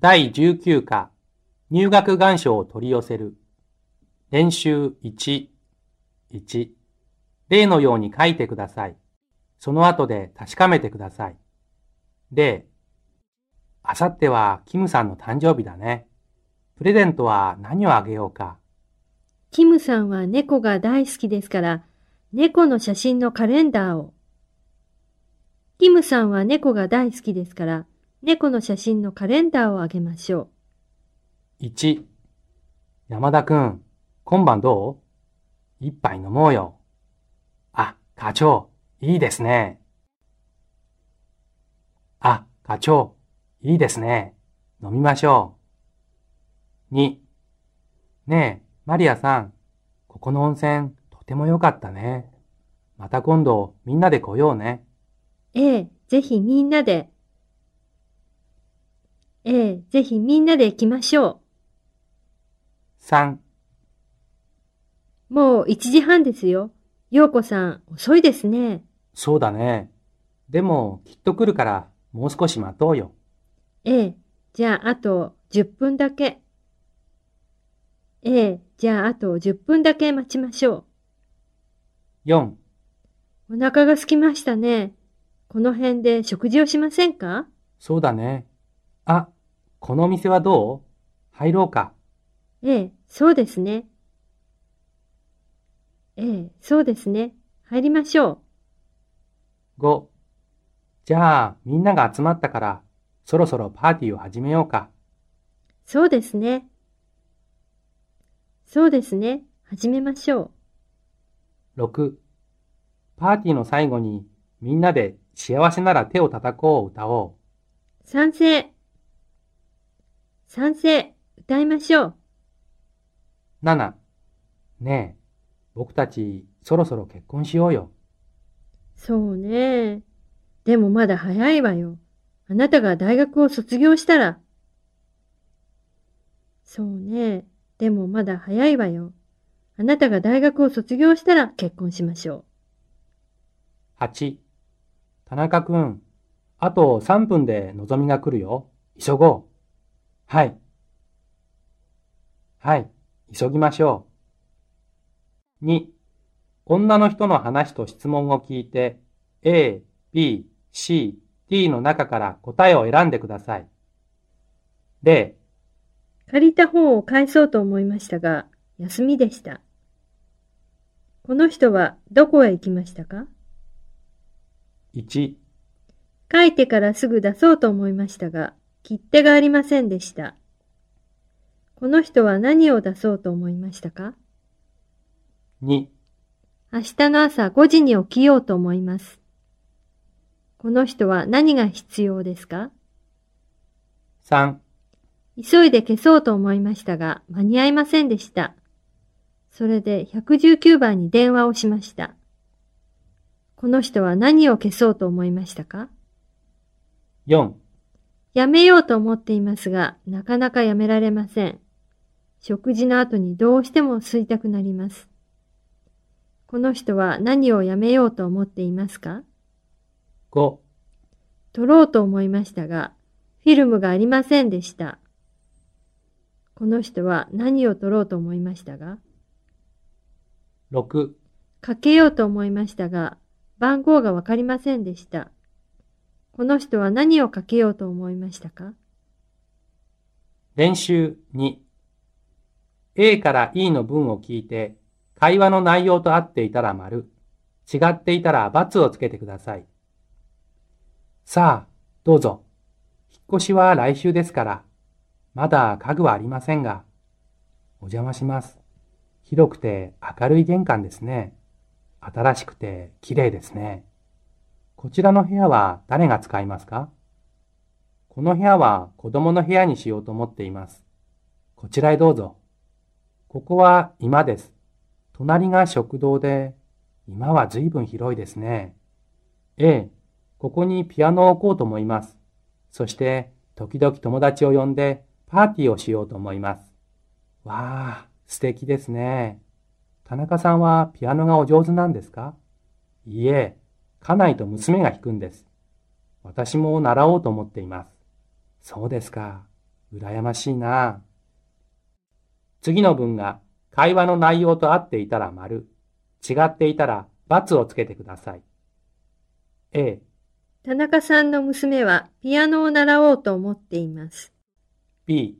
第19課入学願書を取り寄せる練習1、1例のように書いてください。その後で確かめてください。例あさってはキムさんの誕生日だね。プレゼントは何をあげようか。キムさんは猫が大好きですから、猫の写真のカレンダーを。キムさんは猫が大好きですから、猫の写真のカレンダーをあげましょう。1、山田くん、今晩どう？一杯飲もうよ。あ、課長、いいですね。あ、課長、いいですね。飲みましょう。2、ねえ、マリアさん、ここの温泉、とても良かったね。また今度、みんなで来ようね。ええ、ぜひみんなで。ええ、ぜひみんなで行きましょう。3もう1時半ですよ。陽子さん、遅いですね。そうだね。でも、きっと来るから、もう少し待とうよ。ええ、じゃああと10分だけ。ええ、じゃああと10分だけ待ちましょう。4お腹が空きましたね。この辺で食事をしませんか？そうだね。あ、このお店はどう？入ろうか。ええ、そうですね。ええ、そうですね。入りましょう。5. じゃあ、みんなが集まったから、そろそろパーティーを始めようか。そうですね。そうですね。始めましょう。6. パーティーの最後に、みんなで幸せなら手を叩こうを歌おう。賛成。賛成、歌いましょう。7、ねえ、僕たちそろそろ結婚しようよ。そうね。でもまだ早いわよ。あなたが大学を卒業したら。そうね。でもまだ早いわよ。あなたが大学を卒業したら結婚しましょう。8、田中くん、あと3分でのぞみが来るよ。急ごう。はい。はい。急ぎましょう。2、女の人の話と質問を聞いて、A、B、C、D の中から答えを選んでください。例、借りた本を返そうと思いましたが、休みでした。この人はどこへ行きましたか ?1、書いてからすぐ出そうと思いましたが、切手がありませんでした。この人は何を出そうと思いましたか ?2 明日の朝5時に起きようと思います。この人は何が必要ですか ?3 急いで消そうと思いましたが、間に合いませんでした。それで119番に電話をしました。この人は何を消そうと思いましたか ?4 やめようと思っていますが、なかなかやめられません。食事の後にどうしても吸いたくなります。この人は何をやめようと思っていますか ?5 撮ろうと思いましたが、フィルムがありませんでした。この人は何を撮ろうと思いましたが ?6 かけようと思いましたが、番号がわかりませんでした。この人は何をかけようと思いましたか？練習2 A から E の文を聞いて、会話の内容と合っていたら丸、違っていたら×をつけてください。さあ、どうぞ。引っ越しは来週ですから、まだ家具はありませんが、お邪魔します。広くて明るい玄関ですね。新しくて綺麗ですね。こちらの部屋は誰が使いますか？この部屋は子供の部屋にしようと思っています。こちらへどうぞ。ここは居間です。隣が食堂で、今は随分広いですね。ええ、ここにピアノを置こうと思います。そして、時々友達を呼んでパーティーをしようと思います。わあ、素敵ですね。田中さんはピアノがお上手なんですか？いいえ、家内と娘が弾くんです。私も習おうと思っています。そうですか。羨ましいな。次の文が会話の内容と合っていたら丸、違っていたら×をつけてください。A、田中さんの娘はピアノを習おうと思っています。B、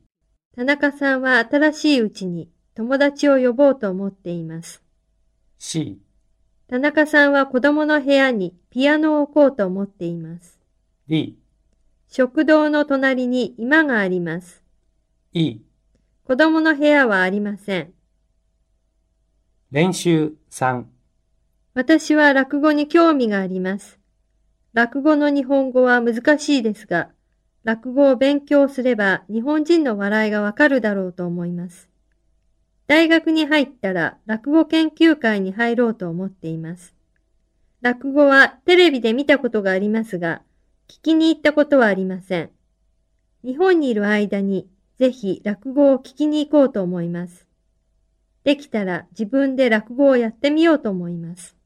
田中さんは新しいうちに友達を呼ぼうと思っています。C、田中さんは子供の部屋にピアノを置こうと思っています。D、食堂の隣に居間があります。E、子供の部屋はありません。練習3、私は落語に興味があります。落語の日本語は難しいですが、落語を勉強すれば日本人の笑いがわかるだろうと思います。大学に入ったら落語研究会に入ろうと思っています。落語はテレビで見たことがありますが、聞きに行ったことはありません。日本にいる間にぜひ落語を聞きに行こうと思います。できたら自分で落語をやってみようと思います。